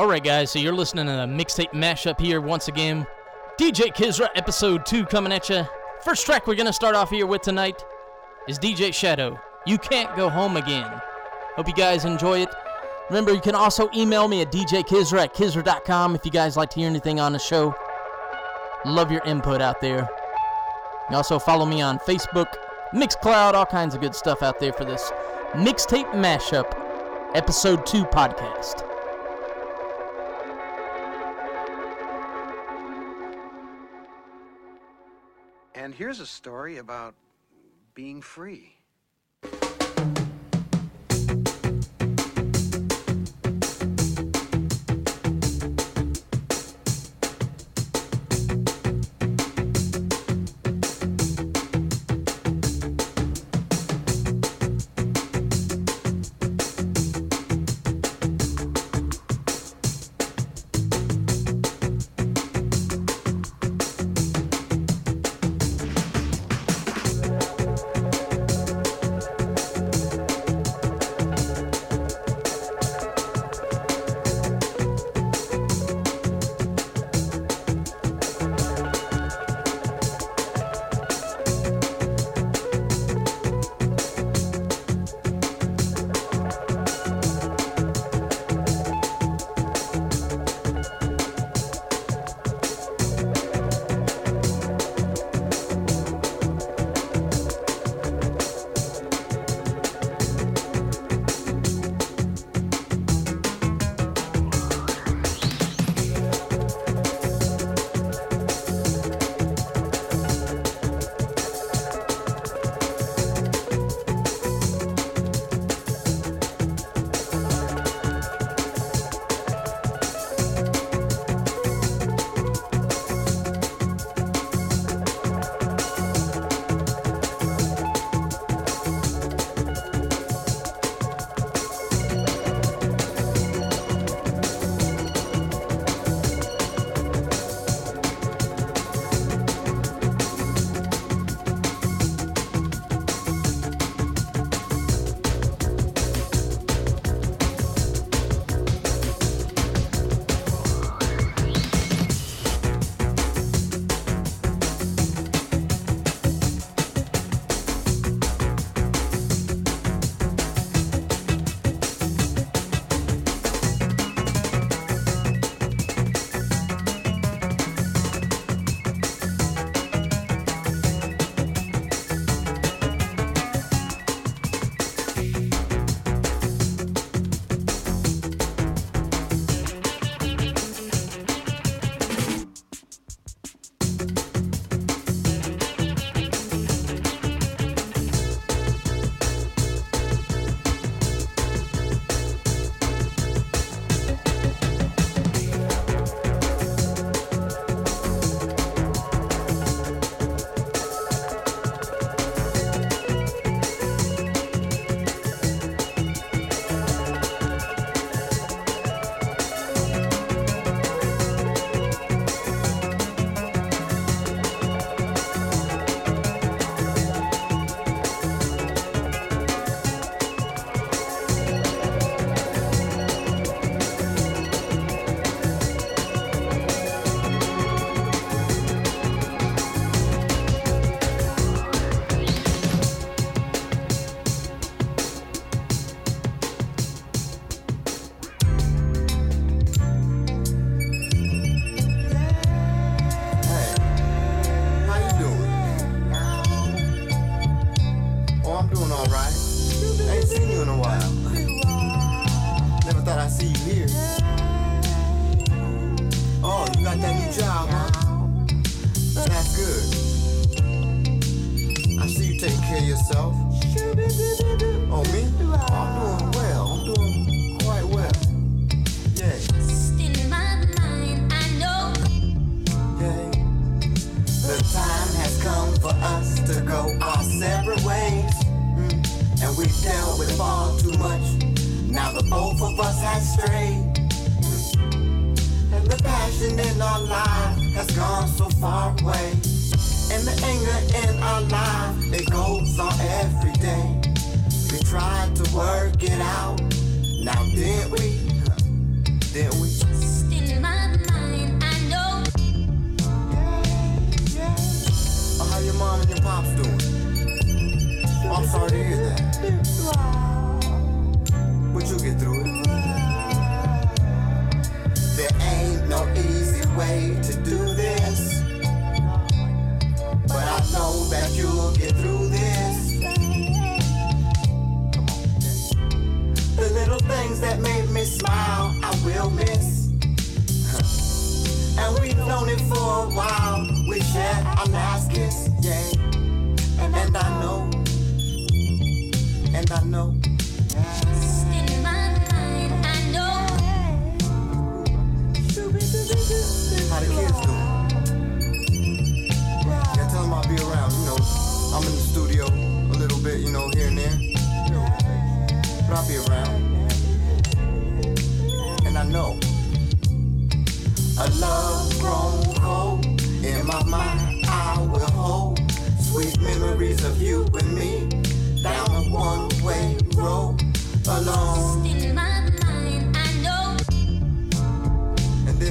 Alright, guys, so you're listening to the mixtape mashup here once again. DJ Kizra, episode 2 coming at you. First track we're going to start off here with tonight is DJ Shadow. You Can't Go Home Again. Hope you guys enjoy it. Remember, you can also email me at djkizra at kizra.com if you guys like to hear anything on the show. Love your input out there. You also follow me on Facebook, Mixcloud, all kinds of good stuff out there for this mixtape mashup, episode 2 podcast. Here's a story about being free.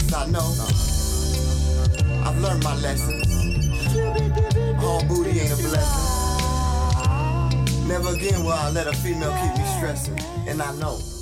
best I know. I've learned my lessons. Whole booty ain't a blessing. Never again will I let a female keep me stressing, and I know.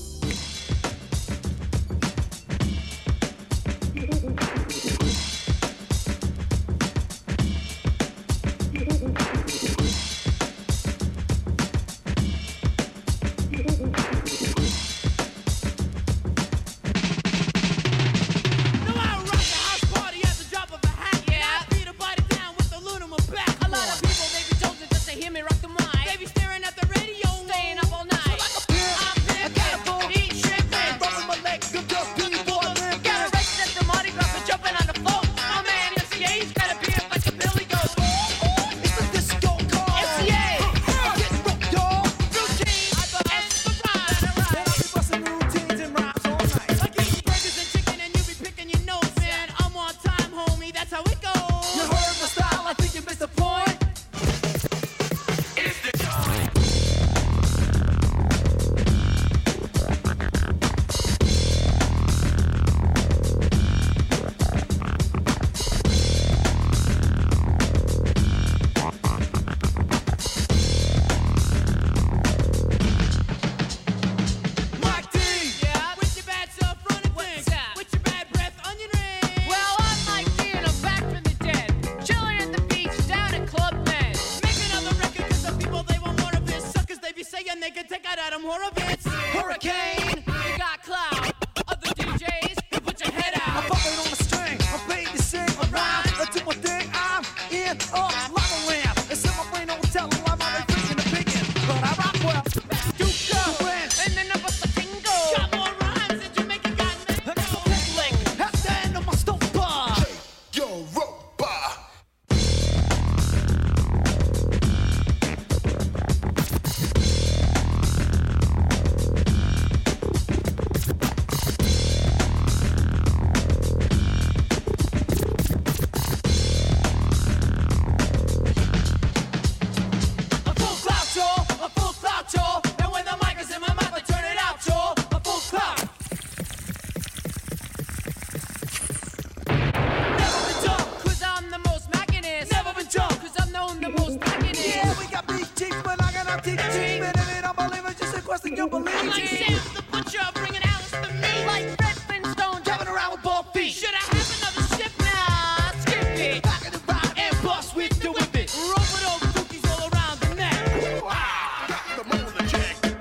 can you believe? Like Sam the butcher bringing Alice to me. Like Fred Flintstone jumping around with both feet. Should I have another sip now? Nah, skip me. Back in the ride and bust with the whip it. Roll with all the dookies all around the neck.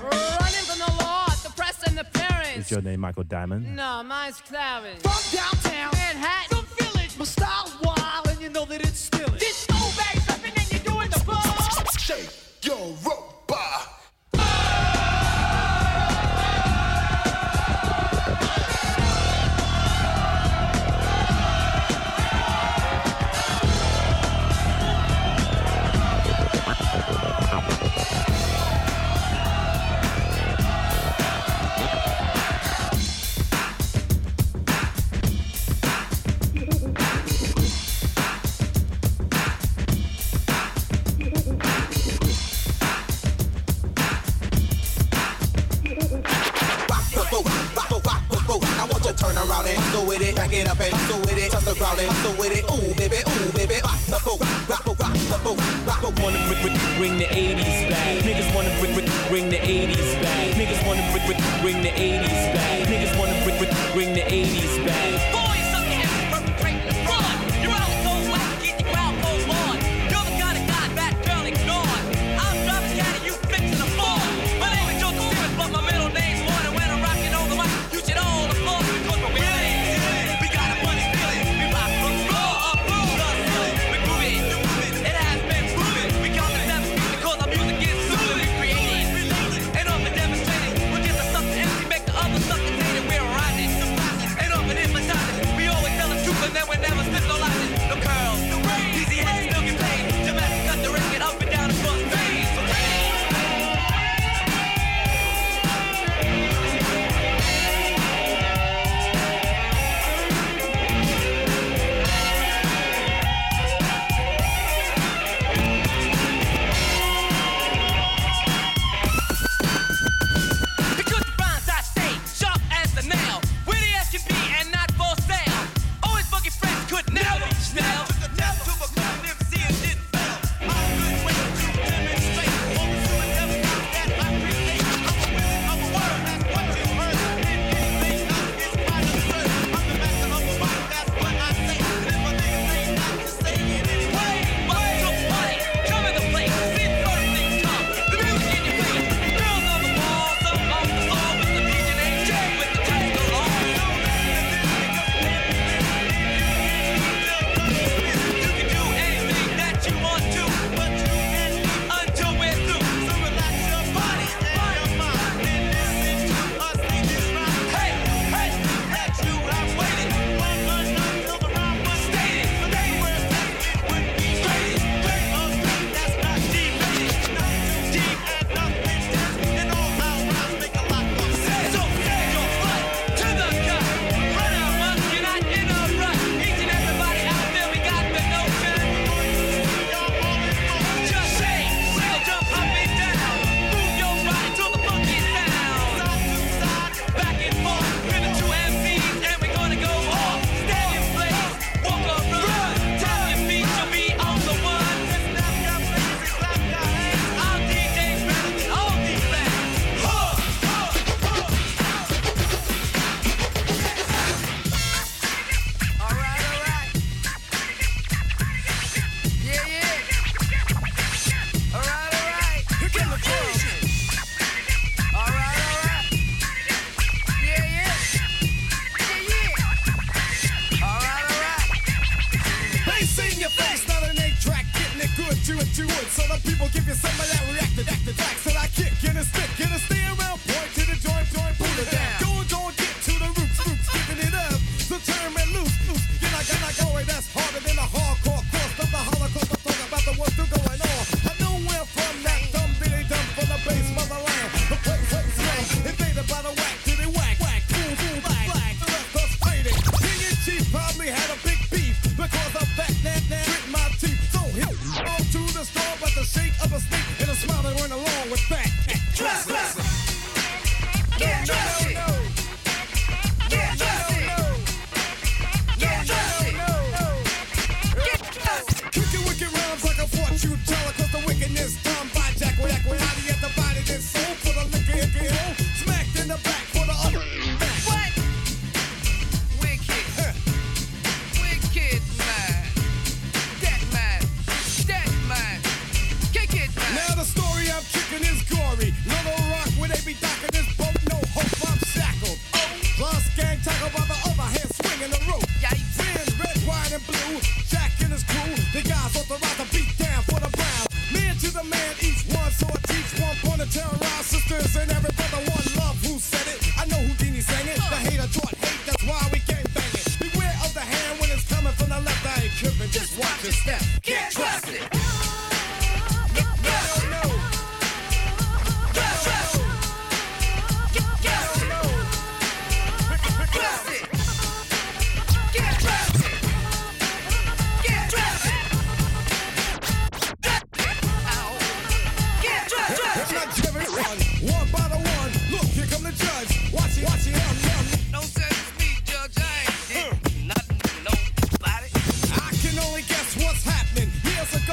Running from the law, the press and the parents. Is your name Michael Diamond? No, mine's Clarence. From downtown Manhattan. From Village. My style's wild and you know that it's stealing. This throwback rapping and you're doing the ball. Shake your rope. I get up and do with it, tussle around and do with it. Ooh, baby, ooh, baby, rock the boat, rock the rock the boat, rock the wanna bring, bring, bring the 80s back. Niggas wanna bring, bring, bring the 80s back. Niggas wanna bring, bring, bring the 80s back. Niggas wanna bring, bring, bring the 80s back.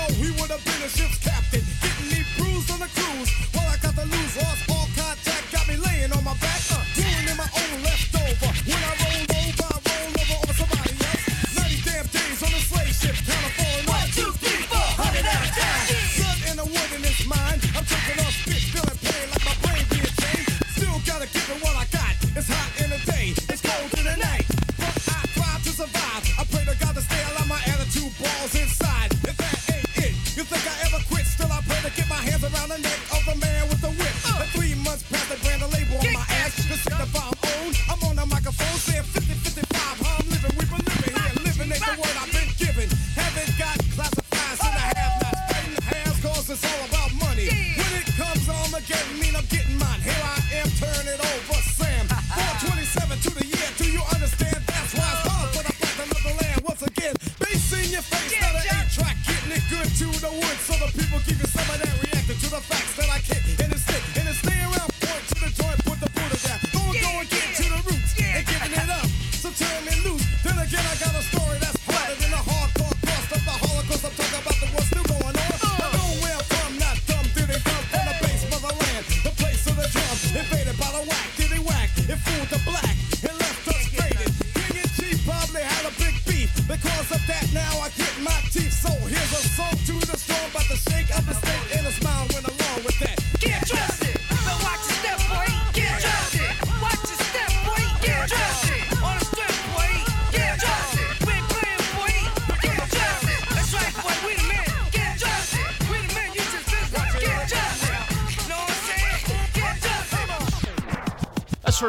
know he would have been a ship's captain. Getting me bruised on the cruise.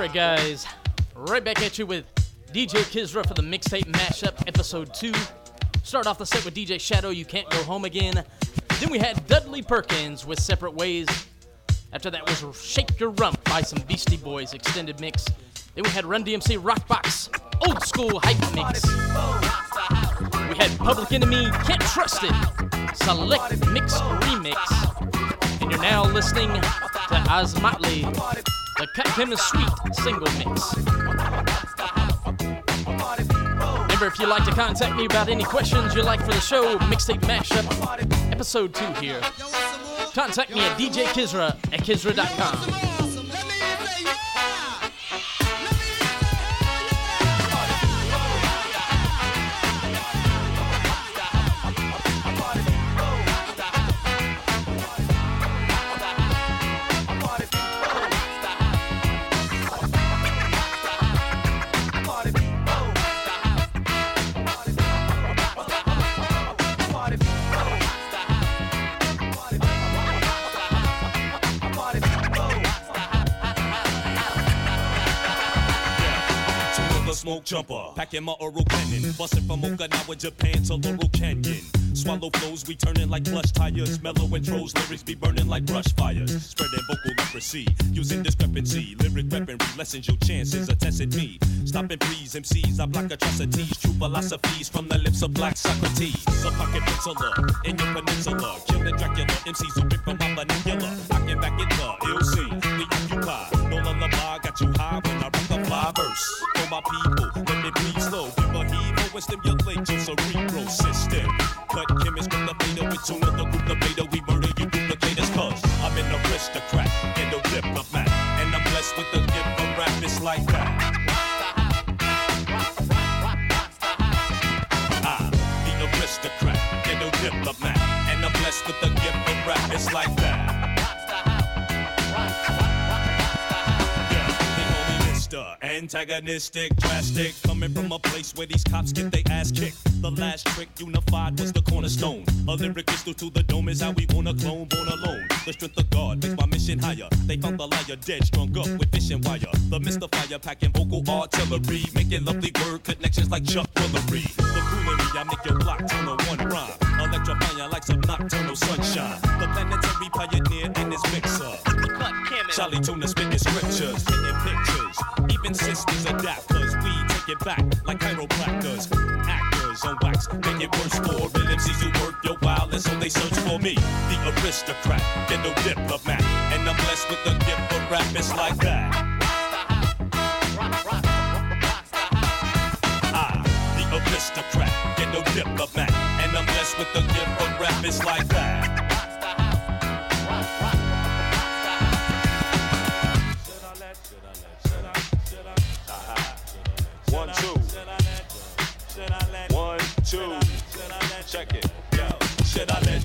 Alright, guys, right back at you with DJ Kizra for the mixtape mashup episode 2. Start off the set with DJ Shadow, You Can't Go Home Again. Then we had Dudley Perkins with Separate Ways. After that was Shake Your Rump by some Beastie Boys extended mix. Then we had Run DMC Rockbox, Old School Hype Mix. We had Public Enemy, Can't Truss It, Select Mix Remix. And you're now listening to Ozomatli the Cut Chemist Suite single mix. Remember, if you'd like to contact me about any questions you'd like for the show, Mixtape Mashup, Episode 2 here, contact me at djkizra at kizra.com. jumper, packing my oral cannon, busting from Okinawa, Japan to Laurel Canyon. Swallow flows, we turning like plush tires. Mellow intros, lyrics be burning like brush fires. Spreading vocal leprosy, using discrepancy. Lyric weaponry lessens your chances of me. Stopping please, MCs, I block atrocities. True philosophies from the lips of black Socrates. A pocket penciler in your peninsula. Killing Dracula, MCs who rip from my vernacular. I can back it up, ill see. We occupy. No lullaby, got you high when I rock a fly verse. For my people, and stimulate your cerebral system. Cut chemists from the beta with tuna, the group the beta. We murder you duplicators, cause I'm an aristocrat and a diplomat. And I'm blessed with the gift of rap, it's like that. I, the aristocrat and a diplomat. And I'm blessed with the gift of rap, it's like that. Yeah, they call me Mr. Antagonistic, drastic, coming from a place where these cops get their ass kicked. The last trick unified was the cornerstone. A lyric crystal to the dome is how we wanna clone, born alone. The strength of God makes my mission higher. They found the liar dead, strung up with fishing wire. The mystifier packing vocal artillery, making lovely word connections like Chuck Woolery. The coolery, I make your block turn to one rhyme. Electrifying like some nocturnal sunshine. The planetary pioneer in his mixer. Chali 2na spitting scriptures, pictures. Even sisters adapt, cause take it back like chiropractors. Actors on wax, make it worse for real MCs who work your wild, and so they search for me. The aristocrat, get no diplomat. And I'm blessed with the gift for rap, it's like that. I, the aristocrat, get no diplomat. And I'm blessed with the gift for rap, it's like that.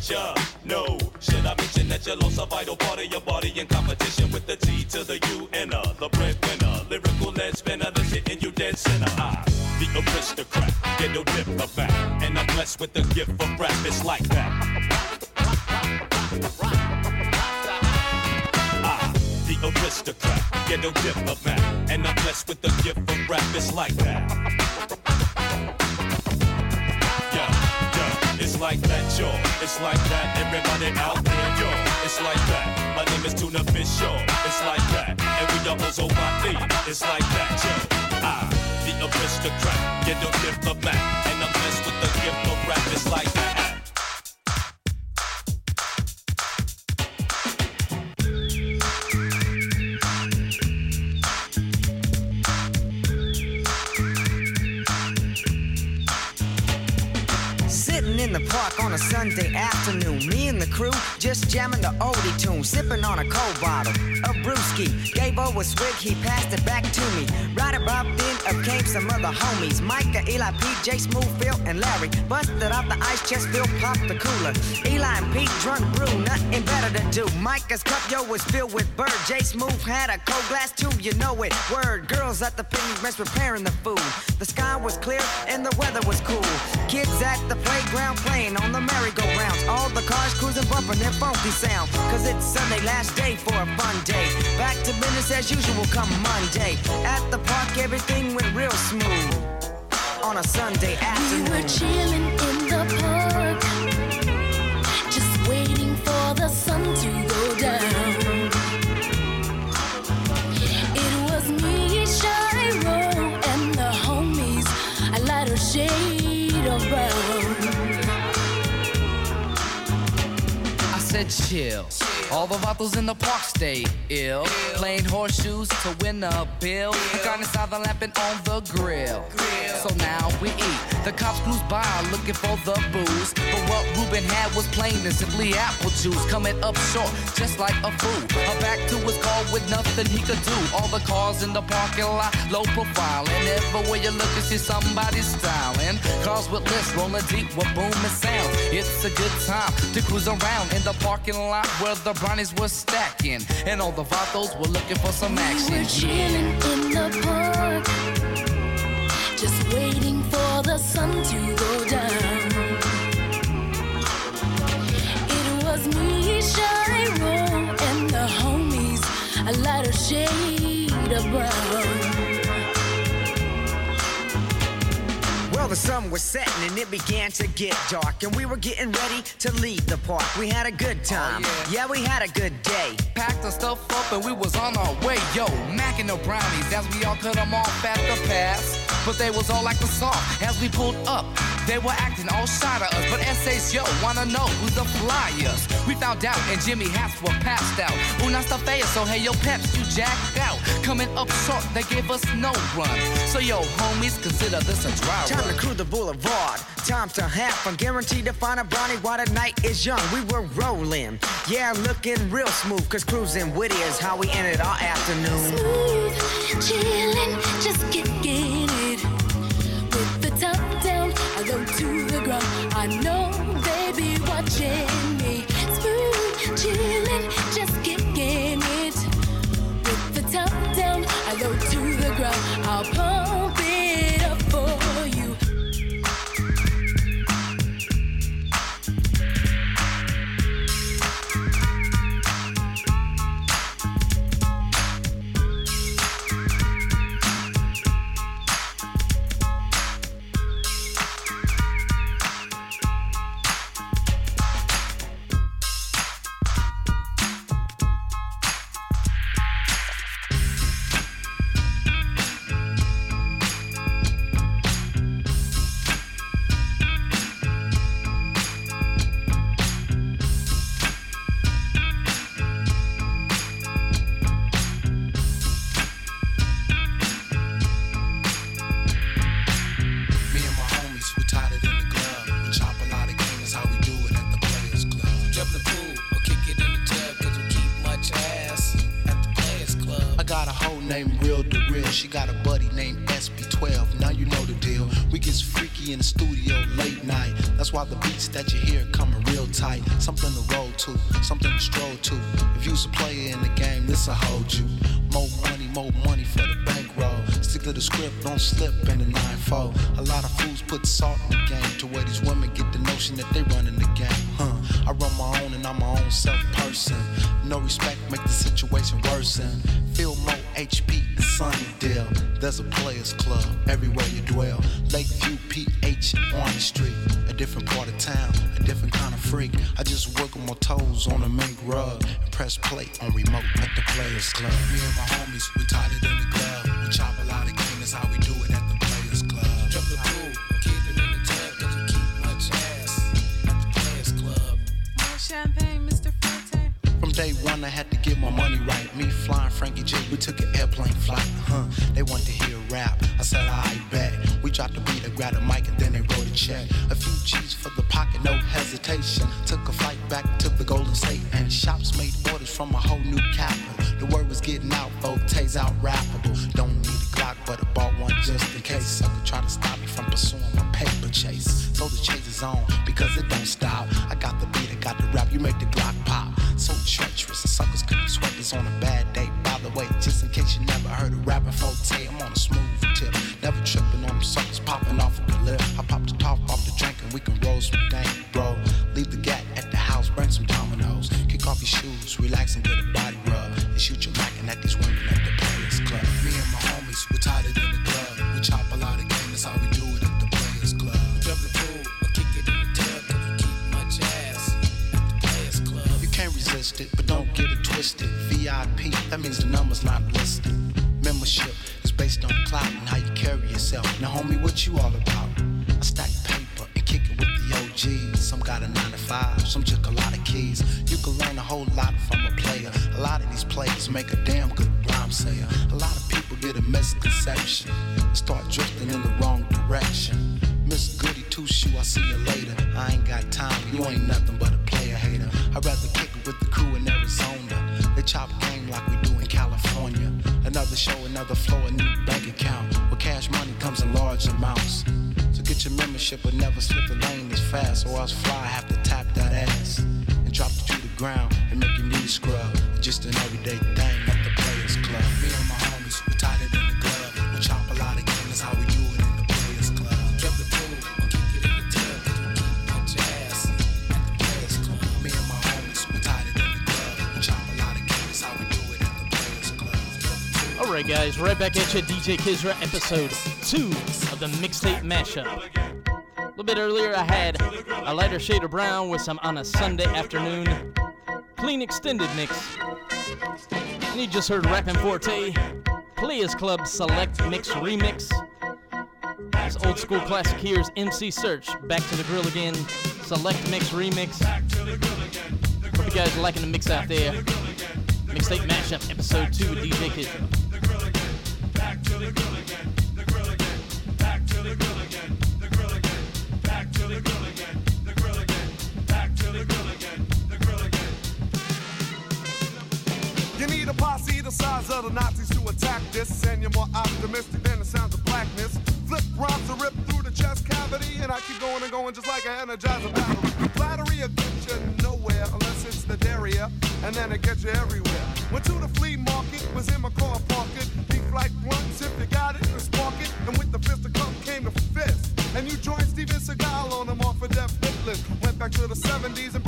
Ya know? Should I mention that you lost a vital part of your body in competition with the T to the U and uh, the breadwinner? Lyrical lead spinner, the shit in you dead center. I, the aristocrat, get no dip of diplomat. And I'm blessed with the gift of rap, it's like that. The aristocrat, get no diplomat. And I'm blessed with the gift of rap, it's like that. Yo. It's like that, everybody out there, yo. It's like that. My name is Tuna Fish, yo. It's like that. And we are also my It's like that, yo. I, the aristocrat, get no diplomat. And I'm blessed with the gift of rap, it's like that. Crew just jamming the oldie tune, sipping on a cold bottle of brewski. Gave over a swig, he passed it back to me. Right about then, up came some other homies, Micah, Eli, PJ, Smooth, Phil, and Larry. Busted out the ice chest, Phil popped the cooler. Eli and Pete drunk brew, nothing better to do. Micah's cup, yo, was filled with bird. J, Smooth had a cold glass too, you know it. Word, girls at the picnic mess preparing the food. The sky was clear and the weather was cool. Kids at the playground playing on the merry-go-rounds. All the cars cruising, bumping their funky sound. Cause it's Sunday, last day for a fun day. Back to business as usual come Monday. At the park, everything went real smooth. On a Sunday afternoon. We were chilling in the park, just waiting for the sun to go down. It was me, Shiro, and the homies, a lighter shade of brown. I said chill. All the bottles in the park stay ill. Playing horseshoes to win a bill. The carne asada lamping on the grill. So now we eat. The cops cruise by looking for the booze. But what Ruben had was plain and simply apple juice. Coming up short, just like a fool. Back to with nothing he could do. All the cars in the parking lot, low profile. And everywhere you look, you see somebody styling. Cars with lifts rolling deep with booming sounds. It's a good time to cruise around in the parking lot where the brownies were stacking. And all the vatos were looking for some action. We were chilling in the park, just waiting for the sun to go down. It was me, Shiro, and the homies, a lighter shade of brown. Well, the sun was setting and it began to get dark, and we were getting ready to leave the park. We had a good oh, time. yeah. we had a good day. Packed our stuff up and we was on our way. Yo, macking the brownies as we all cut them off at the pass. But they was all like the song as we pulled up. They were acting all shy to us, but essays, yo, wanna know who's the flyers. We found out and Jimmy hats were passed out. Una está fea, so hey, yo, peps, you jacked out. Coming up short, they gave us no run. So yo, homies, consider this a dry Time run. to cruise the boulevard. Time to have fun. Guaranteed to find a brownie while the night is young. We were rolling. Yeah, looking real smooth. Cause cruising witty is how we ended our afternoon. Smooth, chillin', just kicking it. Go to the ground. I know they be watching me. Smooth, chillin', just kicking it. With the top down, I go to the ground. I'll pump got a hoe named Real to Real. She got a buddy named SB12. Now you know the deal. We gets freaky in the studio late night. That's why the beats that you hear coming real tight. Something to roll to, something to stroll to. If you's a player in the game, this'll hold you. More money, more money for the bankroll. Stick to the script, don't slip in the 9-4. A lot of fools put salt in the game to where these women get the notion that they running the game. Huh? I run my own and I'm my own self person. No respect make the situation worsen. HP than Sunnydale. There's a players club everywhere you dwell. Lakeview, PH, Orange Street. A different part of town, a different kind of freak. I just work on my toes on a mink rug and press play on remote at the players club. Me and my homies, we it in the glove. We chop a lot of game, that's how we do I had to get my money right. Me flying Frankie J, we took an airplane flight. Huh? They wanted to hear rap. I said, I bet. We dropped the beat, I grabbed a mic, and then they wrote a check. A few G's for the pocket, no hesitation. Took a flight back to the Golden State, and shops made orders from a whole new capital. The word was getting out, 4-Tay's out rappable. Don't need a Glock, but I bought one just in case. Sucker try to stop me from pursuing my paper chase. So the chase is on because it don't stop. A new bank account. Where cash money comes in large amounts. So get your membership, but never slip the lane as fast. Or else fly have to tap that ass. And drop it to the ground and make your knees scrub. Just an everyday thing at the Players Club. Right, guys, right back at you, DJ Kizra, episode two of the mixtape mashup. A little bit earlier, I had a lighter shade of brown with some on a Sunday afternoon clean extended mix. And you just heard Rappin' 4-Tay, Players Club Select Mix Remix. This old school classic here is MC Serch, Back to the Grill again, Select Mix Remix. Hope you guys are liking the mix out there. Mixtape Mashup, episode two with DJ Kizra. The size of the Nazis to attack this, and you're more optimistic than the sounds of blackness. Flip rhymes to rip through the chest cavity, and I keep going and going just like an energizer battery. Flattery will get you nowhere unless it's the derriere, and then it gets you everywhere. Went to the flea market, was in my car pocket. Deep like blunts, if you got it, then spark it. And with the fist of cup came the fist. And you joined Steven Seagal on them off a death hit list. Went back to the 70s and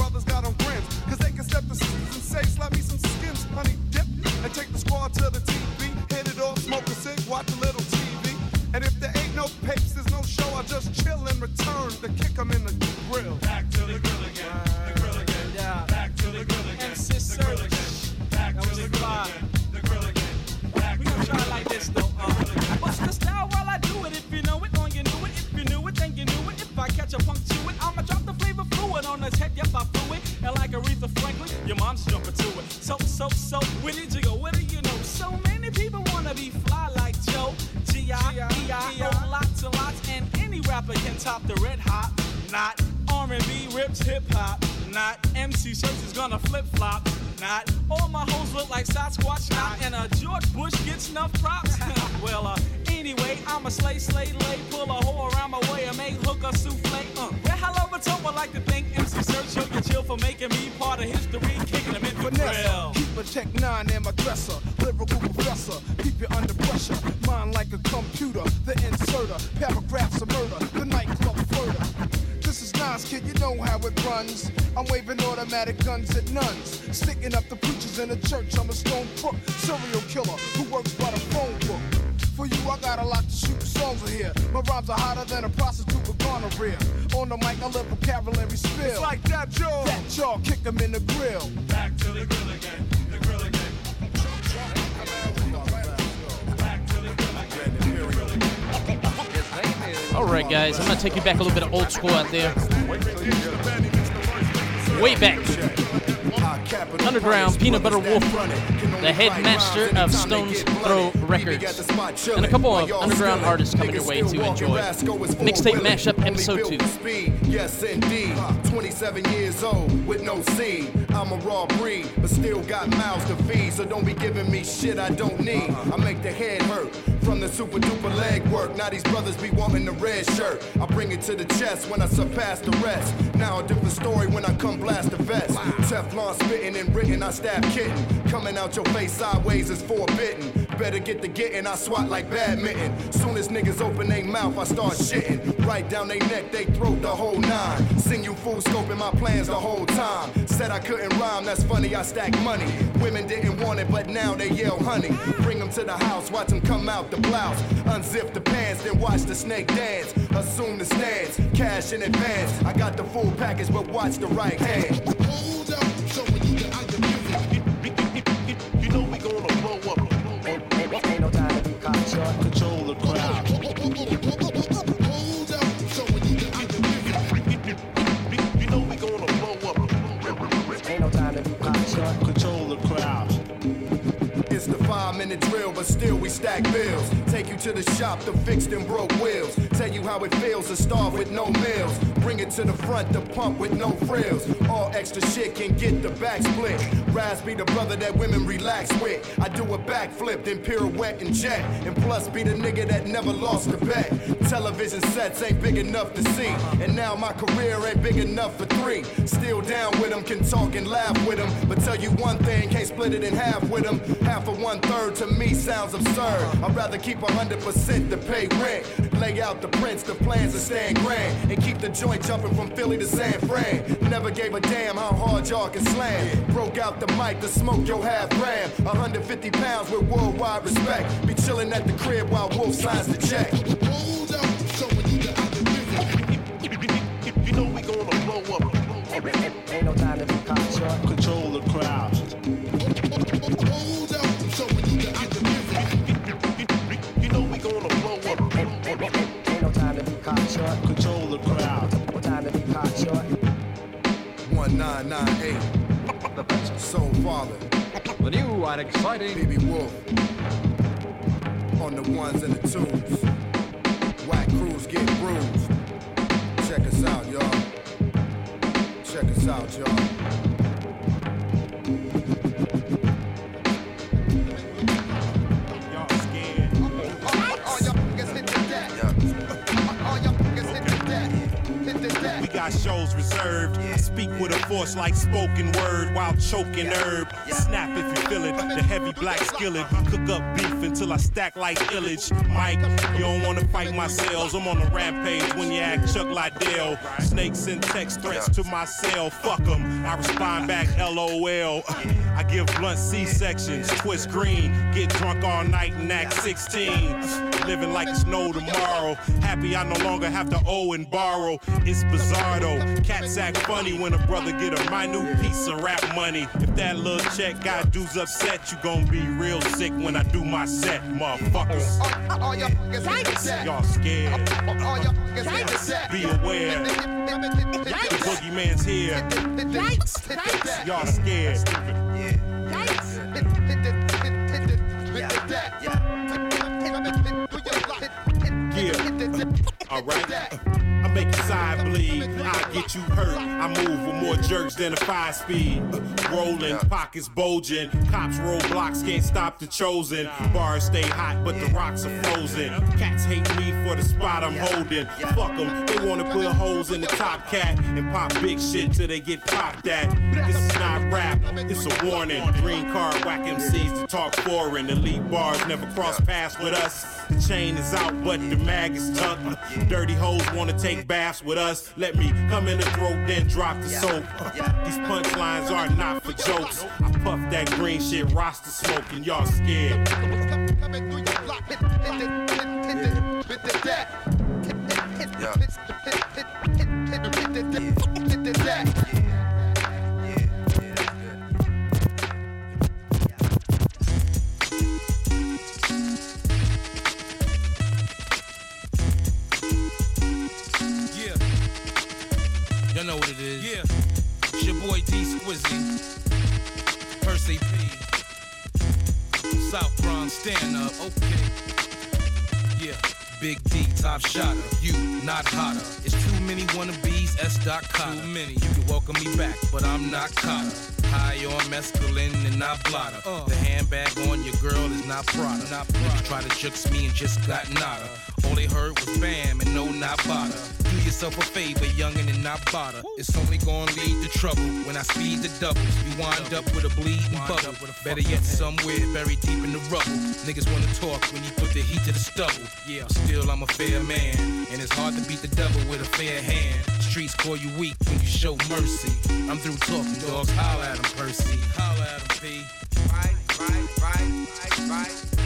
I'm a slay, slay, lay. Pull a hoe around my way and make hooker souffle. Uh, yeah, hello, but I like to thank MC Serch. Yo, you chill for making me part of history. Kicking them in the grill. keep a check nine in my dresser. Lyrical professor, keep you under pressure. Mind like a computer, the inserter. Paragraphs of murder, the nightclub flirter. This is Nas, kid, you know how it runs. I'm waving automatic guns at nuns. Sticking up the preachers in the church. I'm a stone crook, serial killer who works by the phone. For you, I got a lot to shoot songs in here. My rhymes are hotter than a prostitute with gonorrhea. On the mic, I live vocabulary spill. It's like that, Joe. That jaw, kick 'em in the grill. Back to the grill again. The grill again. All right, guys, I'm gonna take you back a little bit of old school out there. Way back. Underground Peanut Butter Wolf, the headmaster of Stones Throw Records, and a couple of underground artists coming your way to enjoy. Mixtape Mashup Episode 2. Yes indeed. 27 years old with no seed. I'm a raw breed, but still got mouths to feed. So don't be giving me shit I don't need. I make the head hurt from the super duper leg work. Now these brothers be wanting the red shirt. I bring it to the chest when I surpass the rest. Now a different story when I come blast the vest. Teflon spitting and written, I stab kitten. Coming out your face sideways is forbidden. Better get the getting, I swat like badminton. Soon as niggas open their mouth, I start shitting. Right down they neck, they throat the whole nine. Sing you full scoping my plans the whole time. Said I couldn't rhyme, that's funny, I stack money. Women didn't want it, but now they yell honey. Bring them to the house, watch them come out the blouse. Unzip the pants, then watch the snake dance. Assume the stance, cash in advance. I got the full package, but watch the right hand. But still we stack bills. Take you to the shop to fix them broke wheels. Tell you how it feels to starve with no meals. Bring it to the front to pump with no frills. All extra shit can get the back split. Raz be the brother that women relax with. I do a backflip, then pirouette and jet. And plus be the nigga that never lost a bet. Television sets ain't big enough to see. And now my career ain't big enough for three. Still down with them, can talk and laugh with them. But tell you one thing, can't split it in half with them. Half of one third to me sounds absurd. I'd rather keep a 100% to pay rent. Lay out the prints, the plans, and stand grand. And keep the joint jumping from Philly to San Fran. Never gave a damn how hard y'all can slam. Broke out the mic to smoke your half gram. 150 pounds with worldwide respect. Be chilling at the crib while Wolf signs the check. 1998. Soul Father. The new and exciting PB Wolf. On the ones and the twos. White crews get bruised. Check us out, y'all. Check us out, y'all. Got shows reserved. I speak with a force like spoken word while choking herb. Snap if you The heavy black skillet. Cook up beef until I stack like illage. Mike, you don't wanna fight my sales. I'm on a rampage when you act Chuck Liddell. Snakes and text threats to my cell. Fuck 'em. I respond back LOL. I give blunt C sections. Twist green. Get drunk all night and act 16. Living like it's no tomorrow. Happy I no longer have to owe and borrow. It's bizarre though. Cats act funny when a brother get a minute piece of rap money. If that little check got dudes upset, you gon' be real sick when I do my set, motherfuckers. Y'all scared. Be aware. The boogeyman's here. Y'all scared. Yeah. Alright. I make your side bleed. I get you hurt. I move with more jerks than a five speed. Rolling, pockets bulging. Cops roll blocks, can't stop the chosen. Bars stay hot, but the rocks are frozen. Cats hate me for the spot I'm holding. Fuck them, they wanna put holes in the top cat and pop big shit till they get popped at. This is not rap, it's a warning. Green card whack MCs to talk foreign. Elite bars never cross paths with us. The chain is out, but the mag is tucked. Dirty hoes wanna take baths with us. Let me come in the throat, then drop the soap. These punchlines are not for jokes. I puff that green shit, roster smoke, and y'all scared. Yeah. Stand up. Okay. Yeah. Big D, top shotter. You, not hotter. It's too many wannabes, S. Dot Too many. You can welcome me back, but I'm not Cotter. High on mescaline and not blotter. Uh. The handbag on your girl is not Prada. Not Prada. Try to jukes me and just got nada. All they heard was bam and no not bada. Do yourself a favor, youngin' and not bother. It's only gonna lead to trouble when I speed the double. You wind up with a bleeding bubble. Better yet, somewhere buried deep in the rubble. Niggas wanna talk when you put the heat to the stubble. Yeah, still I'm a fair man, and it's hard to beat the devil with a fair hand. Streets call you weak when you show mercy. I'm through talking, dogs. Holla at him, Percee. Holla at him, P. Right, right, right, right, right.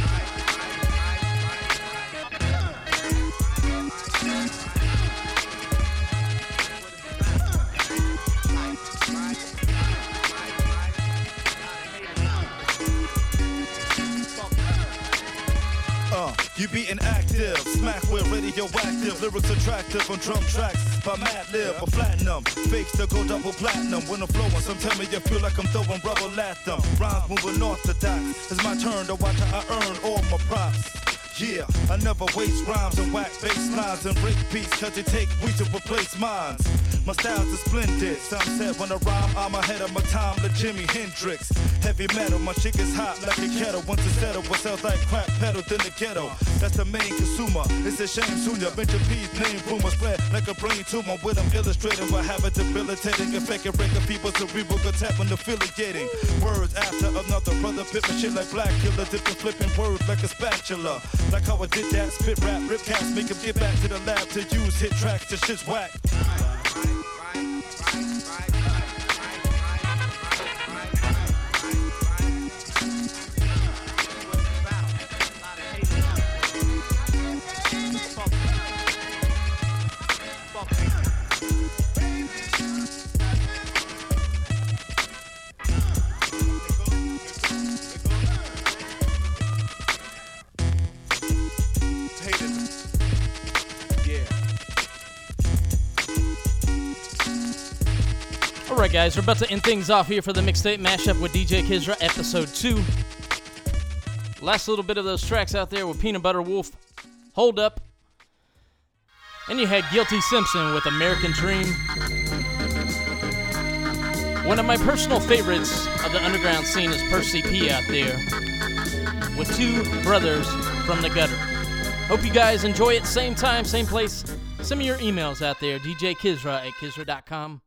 You beating active, smack with radioactive, lyrics attractive on drum tracks by Madlib or Platinum. Fakes to go double platinum when I'm flowing. Some tell me you feel like I'm throwing rubble at them. Rhymes moving orthodox. It's my turn to watch how I earn all my props. Yeah, I never waste rhymes and whack bass lines and break beats cause they take weeks to replace minds. My styles are splendid. Some said when I rhyme, I'm ahead of my time, like Jimi Hendrix. Heavy metal, my chick is hot like a kettle. Once it settle, what sells like crack pedals in the ghetto. That's the main consumer. It's a shame ya Bench P's name rumor spread like a brain tumor. With them illustrating what habit debilitating, affecting regular people cerebral attack when affiliating. Words after another brother pippin' shit like black killer, dipping flipping words like a spatula. Like how I did that, spit rap, rip cast, make him get back to the lab to use hit tracks. The shit's whack. Haters. Guys, we're about to end things off here for the mixtape mashup with DJ Kizra, episode two. Last little bit of those tracks out there with Peanut Butter Wolf, Hold Up, and you had Guilty Simpson with American Dream. One of my personal favorites of the underground scene is Percee P out there with two brothers from the gutter. Hope you guys enjoy it. Same time, same place. Send me your emails out there, DJ Kizra at Kizra.com.